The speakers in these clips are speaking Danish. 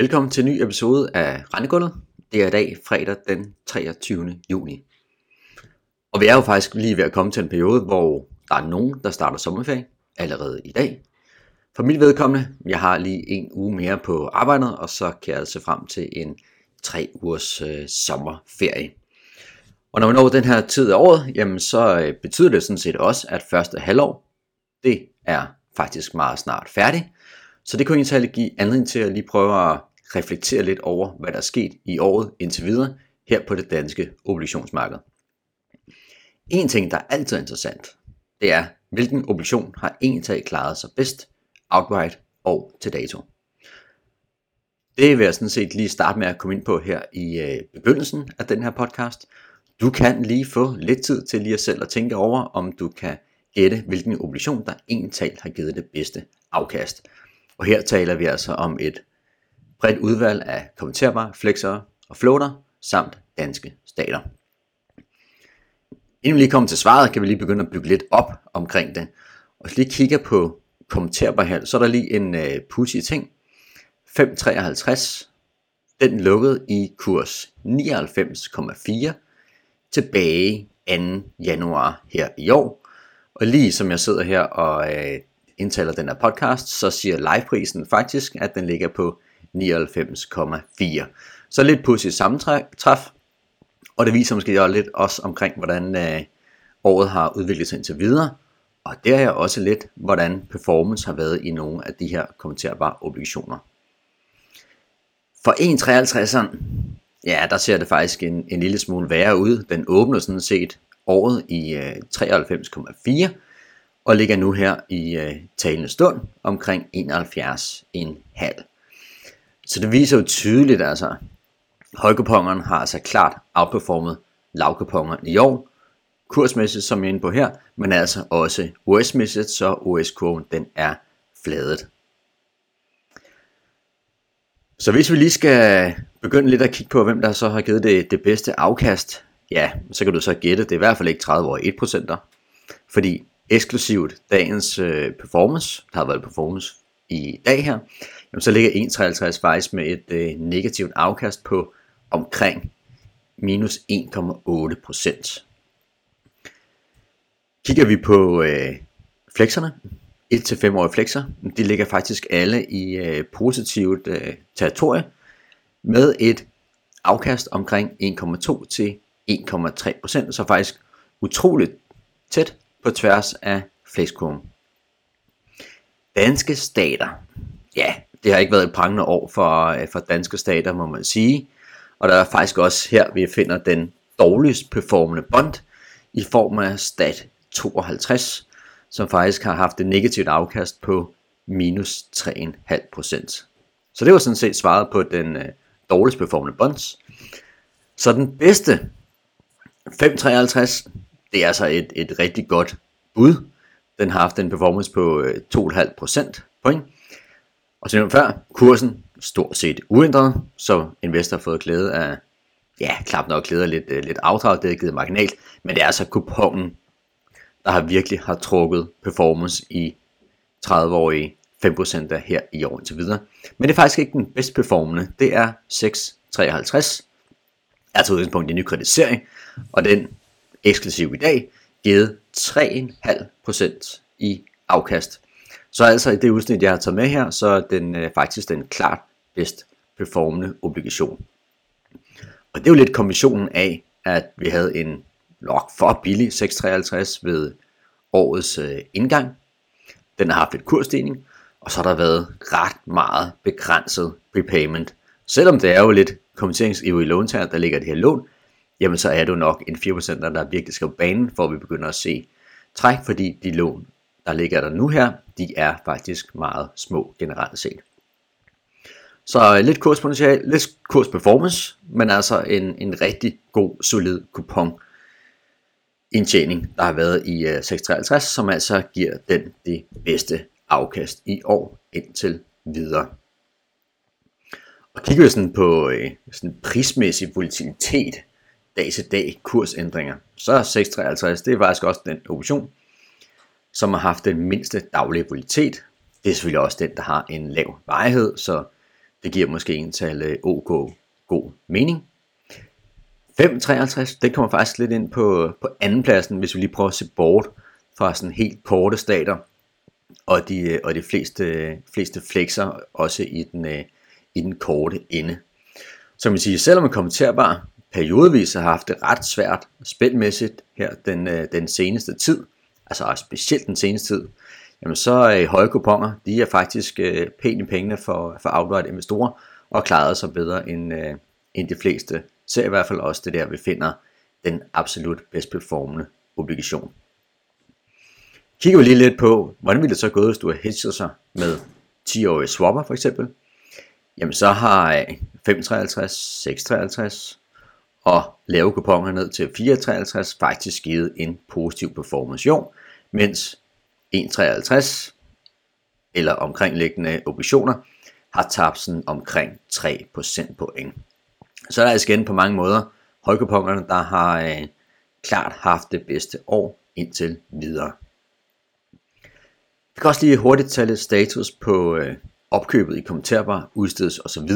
Velkommen til en ny episode af Rendegulvet. Det er i dag fredag den 23. juni. Og vi er jo faktisk lige ved at komme til en periode, hvor der er nogen, der starter sommerferie allerede i dag. For mit vedkommende, jeg har lige en uge mere på arbejdet, og så kan jeg se frem til en tre ugers øh, sommerferie. Og når vi når den her tid af året, jamen så øh, betyder det sådan set også, at første halvår, det er faktisk meget snart færdigt. Så det kunne egentlig give anledning til at lige prøve at reflektere lidt over, hvad der er sket i året indtil videre her på det danske obligationsmarked. En ting, der er altid interessant, det er, hvilken obligation har egentlig klaret sig bedst, outright og til dato. Det vil jeg sådan set lige starte med at komme ind på her i øh, begyndelsen af den her podcast. Du kan lige få lidt tid til lige at selv at tænke over, om du kan gætte, hvilken obligation, der egentlig har givet det bedste afkast. Og her taler vi altså om et bredt udvalg af kommenterbare, flexere og floater samt danske stater. Inden vi lige kommer til svaret, kan vi lige begynde at bygge lidt op omkring det. Og hvis lige kigger på kommenterbarhed, så er der lige en øh, pussy ting. 5,53, den lukkede i kurs 99,4 tilbage 2. januar her i år. Og lige som jeg sidder her og øh, indtaler den her podcast, så siger liveprisen faktisk, at den ligger på 99,4. Så lidt pudsigt sammentræf, og det viser måske også lidt også omkring, hvordan øh, året har udviklet sig indtil videre, og der er også lidt, hvordan performance har været i nogle af de her kommenterbare obligationer. For 1,53'eren, ja, der ser det faktisk en, en lille smule værre ud. Den åbner sådan set året i øh, 93,4, og ligger nu her i øh, talende stund omkring 71,5. Så det viser jo tydeligt altså, højkupongerne har altså klart outperformet lavkupongerne i år, kursmæssigt som jeg er inde på her, men altså også OS-mæssigt, så OS-kurven den er fladet. Så hvis vi lige skal begynde lidt at kigge på, hvem der så har givet det, det bedste afkast, ja, så kan du så gætte, det er i hvert fald ikke 30 år 1%, fordi eksklusivt dagens øh, performance, der har været performance i dag her, jamen så ligger 1,53 faktisk med et øh, negativt afkast på omkring minus 1,8 procent. Kigger vi på øh, flexerne, 1-5 årige flexer, de ligger faktisk alle i øh, positivt øh, territorie med et afkast omkring 1,2 til 1,3 procent, så faktisk utroligt tæt på tværs af flexkurven. Danske stater, ja, det har ikke været et prangende år for, øh, for danske stater, må man sige. Og der er faktisk også her, vi finder den dårligst performende bond i form af stat 52, som faktisk har haft et negativt afkast på minus 3,5%. Så det var sådan set svaret på den øh, dårligst performende bonds. Så den bedste 5,53, det er altså et, et rigtig godt bud. Den har haft en performance på øh, 2,5% point. Og som før, kursen stort set uændret, så investor har fået glæde af, ja, klap nok glæde af lidt, øh, lidt afdrag, det er givet marginalt, men det er altså kupongen, der har virkelig har trukket performance i 30-årige 5% der her i år indtil videre. Men det er faktisk ikke den bedst performende, det er 6,53, altså udgangspunkt i en ny kritisering, og den eksklusiv i dag givet 3,5% i afkast. Så altså i det udsnit, jeg har taget med her, så er den øh, faktisk den klart bedst performende obligation. Og det er jo lidt kombinationen af, at vi havde en nok for billig 653 ved årets øh, indgang. Den har haft et kursstigning, og så har der været ret meget begrænset prepayment. Selvom det er jo lidt i låntager, der ligger det her lån, jamen så er det jo nok en 4% der virkelig skal på banen, for at vi begynder at se træk, fordi de lån der ligger der nu her, de er faktisk meget små generelt set. Så øh, lidt kurspotentiale, lidt kursperformance, men altså en, en rigtig god, solid kupon indtjening, der har været i øh, 653, som altså giver den det bedste afkast i år indtil videre. Og kigger vi sådan på øh, sådan prismæssig volatilitet, dag til dag kursændringer, så er 653, det er faktisk også den option, som har haft den mindste daglige volatilitet. Det er selvfølgelig også den, der har en lav varighed, så Det giver måske en tal øh, OK god mening. 5,53, det kommer faktisk lidt ind på, på andenpladsen, hvis vi lige prøver at se bort fra sådan helt korte stater, og de, øh, og de fleste, øh, fleste flexer også i den, i den korte ende. Så man siger, selvom en kommenterbar periodevis har haft det ret svært spændmæssigt her den, den seneste tid, altså specielt den seneste tid, jamen så øh, høje kuponer, de er faktisk øh, pæne pengene for, for outright investorer, og klarede sig bedre end, øh, end de fleste. Så i hvert fald også det der, vi finder den absolut bedst performende obligation. Kigger vi lige lidt på, hvordan ville det så gå, hvis du har hedget sig med 10-årige swapper for eksempel. Jamen så har øh, 553, 653 og lave kuponer ned til 453 faktisk givet en positiv performance. Mens 1,53 eller omkringliggende obligationer har tabt sådan omkring 3% point. Så er der altså igen på mange måder højkupongerne, der har øh, klart haft det bedste år indtil videre. Vi kan også lige hurtigt tage lidt status på øh, opkøbet i kommenterbar, udstedes osv.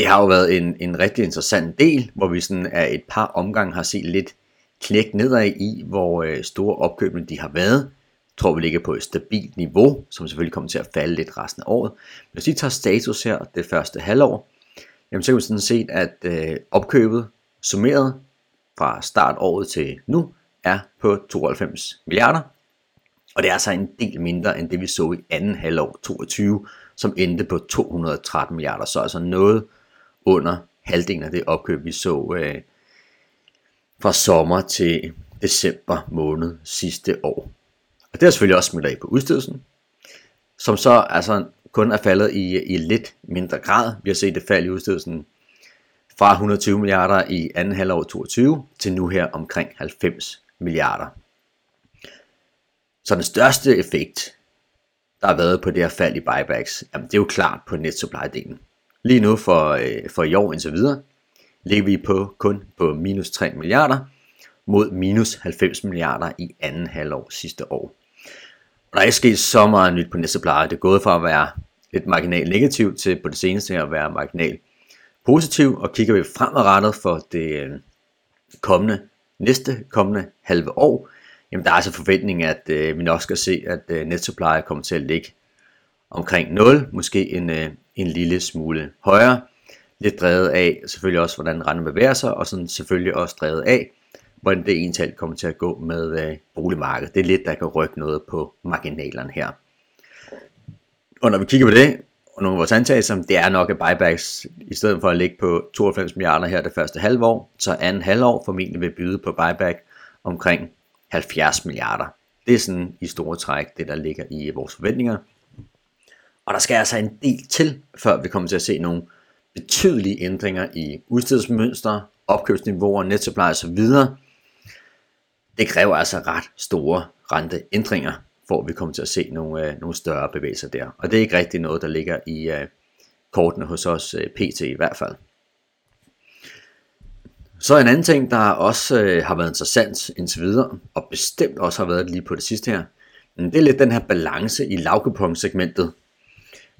Det har jo været en, en rigtig interessant del, hvor vi sådan af et par omgange har set lidt knæk nedad i, hvor øh, store opkøbene de har været tror vi ligger på et stabilt niveau, som selvfølgelig kommer til at falde lidt resten af året. Hvis vi tager status her det første halvår, jamen så kan vi sådan set, at øh, opkøbet summeret fra startåret til nu er på 92 milliarder. Og det er altså en del mindre end det vi så i anden halvår 22, som endte på 213 milliarder. Så altså noget under halvdelen af det opkøb vi så øh, fra sommer til december måned sidste år. Og det har selvfølgelig også smidt af på udstedelsen, som så altså kun er faldet i, i lidt mindre grad. Vi har set det fald i udstedelsen fra 120 milliarder i anden halvår 22 til nu her omkring 90 milliarder. Så den største effekt, der har været på det her fald i buybacks, jamen det er jo klart på net supply-delen. Lige nu for, øh, for i år indtil videre, ligger vi på kun på minus 3 milliarder mod minus 90 milliarder i anden halvår sidste år. Og der er ikke sket så meget nyt på næste pleje. Det er gået fra at være lidt marginal negativ til på det seneste at være marginal positiv. Og kigger vi fremadrettet for det øh, kommende, næste kommende halve år, jamen der er altså forventning, at øh, vi nok skal se, at øh, net kommer til at ligge omkring 0, måske en, øh, en lille smule højere. Lidt drevet af selvfølgelig også, hvordan renten bevæger sig, og sådan selvfølgelig også drevet af, hvordan det ental kommer til at gå med øh, boligmarkedet. Det er lidt, der kan rykke noget på marginalerne her. Og når vi kigger på det, og nogle af vores antagelser, det er nok at buybacks, i stedet for at ligge på 92 milliarder her det første halvår, så anden halvår formentlig vil byde på buyback omkring 70 milliarder. Det er sådan i store træk, det der ligger i vores forventninger. Og der skal altså en del til, før vi kommer til at se nogle betydelige ændringer i udstedsmønstre, opkøbsniveauer, netsupply osv., det kræver altså ret store renteændringer, for at vi kommer til at se nogle, øh, nogle større bevægelser der. Og det er ikke rigtig noget, der ligger i øh, kortene hos os, øh, PT i hvert fald. Så en anden ting, der også øh, har været interessant indtil videre, og bestemt også har været lige på det sidste her, det er lidt den her balance i lavkuponsegmentet.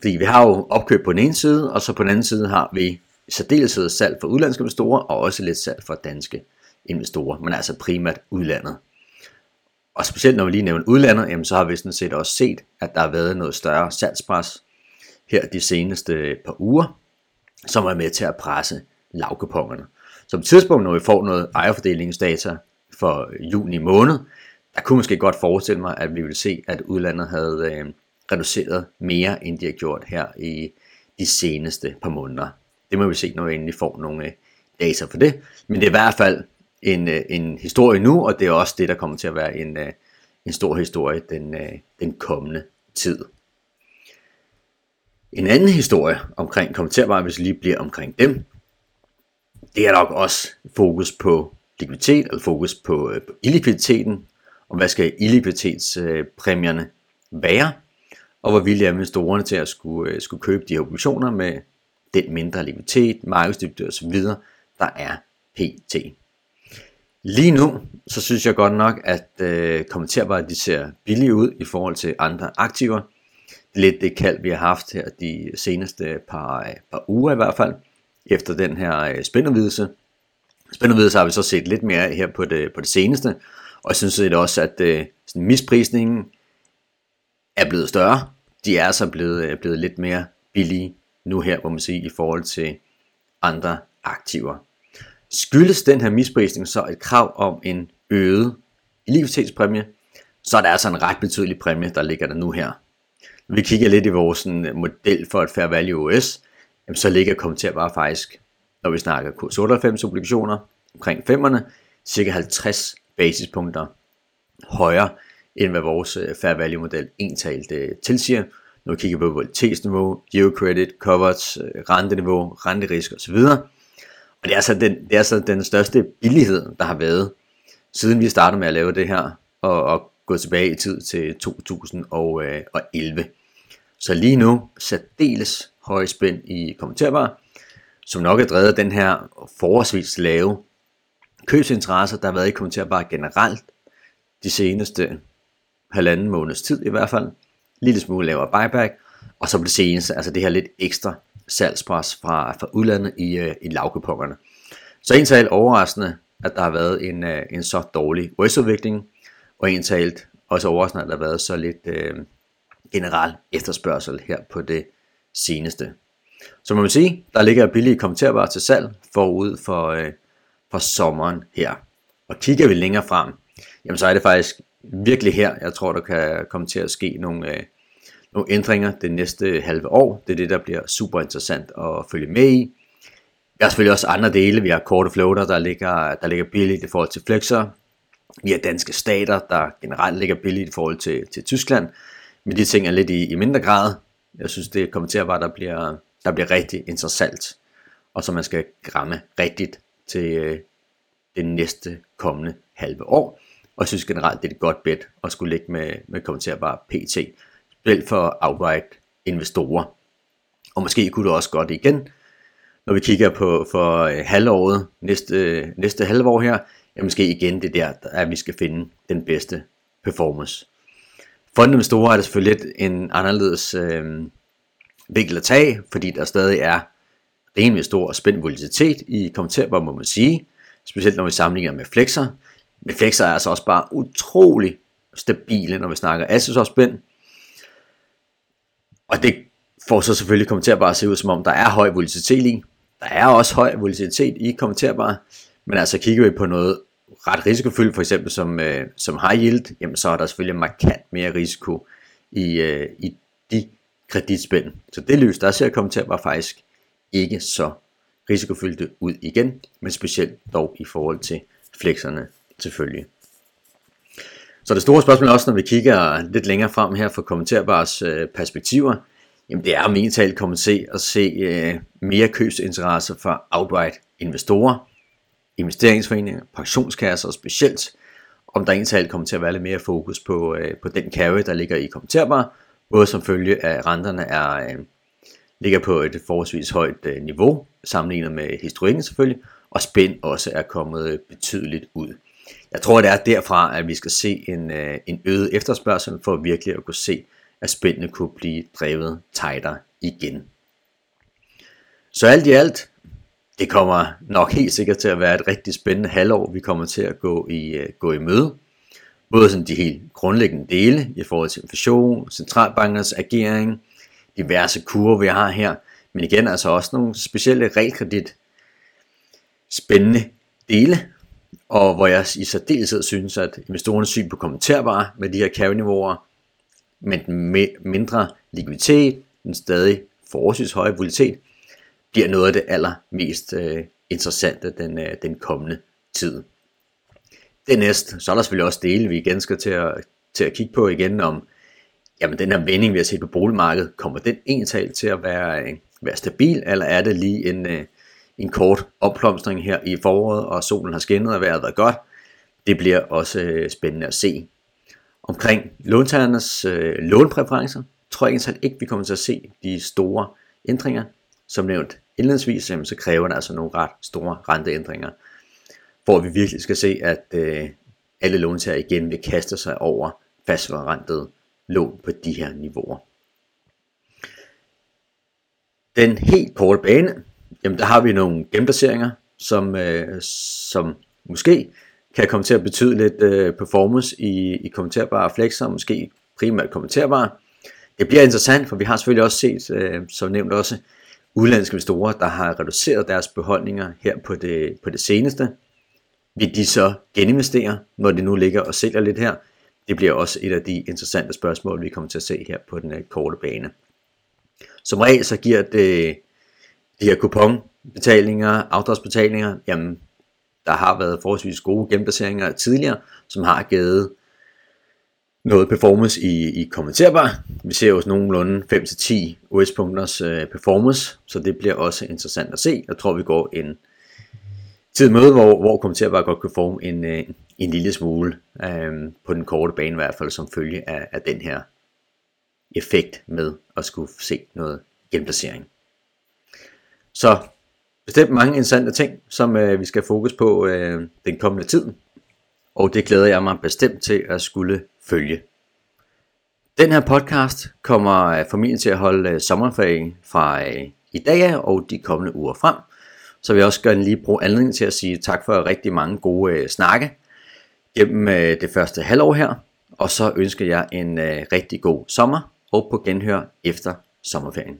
Fordi vi har jo opkøb på den ene side, og så på den anden side har vi i særdeleshed salg for udlandske investorer, og også lidt salg for danske investorer, men altså primært udlandet. Og specielt når vi lige nævner udlandet, jamen så har vi sådan set også set, at der har været noget større salgspres her de seneste par uger, som er med til at presse lavkupongerne. Så på tidspunkt, når vi får noget ejerfordelingsdata for juni måned, der kunne måske godt forestille mig, at vi ville se, at udlandet havde øh, reduceret mere, end de har gjort her i de seneste par måneder. Det må vi se, når vi endelig får nogle øh, data for det. Men det er i hvert fald en, øh, en historie nu, og det er også det, der kommer til at være en, øh, en stor historie den, den kommende tid. En anden historie omkring kommenterbare, hvis vi lige bliver omkring dem, det er nok også fokus på likviditet, eller fokus på, på illikviditeten, og hvad skal illikviditetspræmierne være, og hvor villige er investorerne til at skulle, øh, skulle købe de her obligationer med den mindre likviditet, markedsdybde osv., der er PT. Lige nu, så synes jeg godt nok, at øh, kommenterbare de ser billige ud i forhold til andre aktiver. lidt det kald, vi har haft her de seneste par, øh, par uger i hvert fald, efter den her øh, spændervidelse. Spændervidelse har vi så set lidt mere her på det, på det seneste, og jeg synes det også, at øh, sådan misprisningen er blevet større. De er så blevet, øh, blevet lidt mere billige nu her, hvor man siger, i forhold til andre aktiver. Skyldes den her misprisning så et krav om en øget likviditetspræmie, så er der altså en ret betydelig præmie, der ligger der nu her. Når vi kigger lidt i vores sådan, øh, model for et fair value OS, jamen, så ligger kommentar bare faktisk, når vi snakker kurs 98 obligationer, omkring 5'erne, cirka 50 basispunkter højere, end hvad vores øh, fair value model entalt øh, tilsiger. Når vi kigger på volatilitetsniveau, geocredit, coverage, øh, renteniveau, renterisk osv. Og det er, altså den, det er altså den største billighed, der har været, siden vi startede med at lave det her, og, og gå tilbage i tid til 2011. Så lige nu særdeles høje spænd i kommenterbare, som nok er drevet af den her forholdsvis lave købsinteresser, der har været i kommenterbare generelt de seneste halvanden måneds tid i hvert fald. Lille smule lavere buyback, og så på det seneste, altså det her lidt ekstra salgspres fra, fra udlandet i, øh, i lavkupongerne. Så en overraskende, at der har været en, øh, en så dårlig US-udvikling, og en talt også overraskende, at der har været så lidt øh, generel efterspørgsel her på det seneste. Så må man sige, der ligger billige kommenterbare til salg forud for, øh, for sommeren her. Og kigger vi længere frem, jamen så er det faktisk virkelig her, jeg tror, der kan komme til at ske nogle, øh, nogle ændringer det næste halve år. Det er det, der bliver super interessant at følge med i. Vi har selvfølgelig også andre dele. Vi har korte floater, der ligger, der ligger billigt i forhold til flexer. Vi har danske stater, der generelt ligger billigt i forhold til, til Tyskland. Men de ting er lidt i, i mindre grad. Jeg synes, det kommer til at være, der bliver, der bliver rigtig interessant. Og så man skal gramme rigtigt til øh, det næste kommende halve år. Og jeg synes generelt, det er et godt bet at skulle ligge med, med kommenterbare PT specielt for outright investorer. Og måske kunne det også godt igen, når vi kigger på for øh, halvåret, næste, øh, næste halvår her, ja, måske igen det der, at vi skal finde den bedste performance. Fondinvestorer er det selvfølgelig lidt en anderledes øh, vinkel at tage, fordi der stadig er rimelig stor spændt volatilitet i kommenterbare, må man sige. Specielt når vi sammenligner med flexer. Men flexer er altså også bare utrolig stabile, når vi snakker assets-spænd. Og det får så selvfølgelig kommenterbare at se ud som om, der er høj volatilitet i. Der er også høj volatilitet i kommenterbare, men altså kigger vi på noget ret risikofyldt, for eksempel som, øh, som high yield, jamen så er der selvfølgelig markant mere risiko i, øh, i de kreditspænd. Så det lys, der ser kommenterbare faktisk ikke så risikofyldte ud igen, men specielt dog i forhold til flexerne selvfølgelig. Så det store spørgsmål også, når vi kigger lidt længere frem her for kommenterbares øh, perspektiver, jamen det er om en talt kommer til at se øh, mere købsinteresse fra outright investorer, investeringsforeninger, pensionskasser og specielt, om der egentlig kommer til at være lidt mere fokus på, øh, på den carry, der ligger i kommenterbar, både som følge af renterne er, øh, ligger på et forholdsvis højt øh, niveau, sammenlignet med historikken selvfølgelig, og spænd også er kommet betydeligt ud. Jeg tror, det er derfra, at vi skal se en, øh, en øget efterspørgsel for virkelig at kunne se, at spændene kunne blive drevet tighter igen. Så alt i alt, det kommer nok helt sikkert til at være et rigtig spændende halvår, vi kommer til at gå i, øh, gå i møde. Både sådan de helt grundlæggende dele i forhold til inflation, centralbankers agering, diverse kurver vi har her, men igen altså også nogle specielle realkredit spændende dele, og hvor jeg i særdeleshed synes, at investorernes syn på kommenterbare med de her carry-niveauer, men den mindre likviditet, den stadig forholdsvis høje volatilitet, bliver noget af det allermest øh, interessante den, øh, den kommende tid. Dernæst, næste, så er der selvfølgelig også dele, vi igen skal til at, til at kigge på igen, om jamen, den her vending, vi har set på boligmarkedet, kommer den egentlig til at være, øh, være stabil, eller er det lige en, øh, en kort opblomstring her i foråret, og solen har skinnet og vejret været godt. Det bliver også øh, spændende at se. Omkring låntagernes øh, lånpræferencer, tror jeg egentlig ikke, vi kommer til at se de store ændringer. Som nævnt indledningsvis, så kræver det altså nogle ret store renteændringer, hvor vi virkelig skal se, at øh, alle låntager igen vil kaste sig over fastforrentet lån på de her niveauer. den helt korte bane, jamen der har vi nogle genplaceringer, som, øh, som måske kan komme til at betyde lidt øh, performance i, i kommenterbare flexer, måske primært kommenterbare. Det bliver interessant, for vi har selvfølgelig også set, øh, som nævnt også, udlandske investorer, der har reduceret deres beholdninger her på det, på det seneste. Vil de så geninvestere, når de nu ligger og sælger lidt her? Det bliver også et af de interessante spørgsmål, vi kommer til at se her på den øh, korte bane. Som regel så giver det de her kuponbetalinger, afdragsbetalinger, jamen der har været forholdsvis gode genplaceringer tidligere, som har givet noget performance i, i kommenterbar. Vi ser jo nogenlunde 5-10 OS-punkters øh, performance, så det bliver også interessant at se. Jeg tror, vi går en tid møde, hvor, hvor kommenterbar godt kan forme en, øh, en lille smule øh, på den korte bane i hvert fald, som følge af, af den her effekt med at skulle se noget genplacering. Så bestemt mange interessante ting, som øh, vi skal fokus på øh, den kommende tid, og det glæder jeg mig bestemt til at skulle følge. Den her podcast kommer familien formentlig til at holde øh, sommerferie fra øh, i dag og de kommende uger frem. Så vil jeg også gerne lige bruge anledningen til at sige tak for rigtig mange gode snakke gennem det første halvår her. Og så ønsker jeg en rigtig god sommer og på genhør efter sommerferien.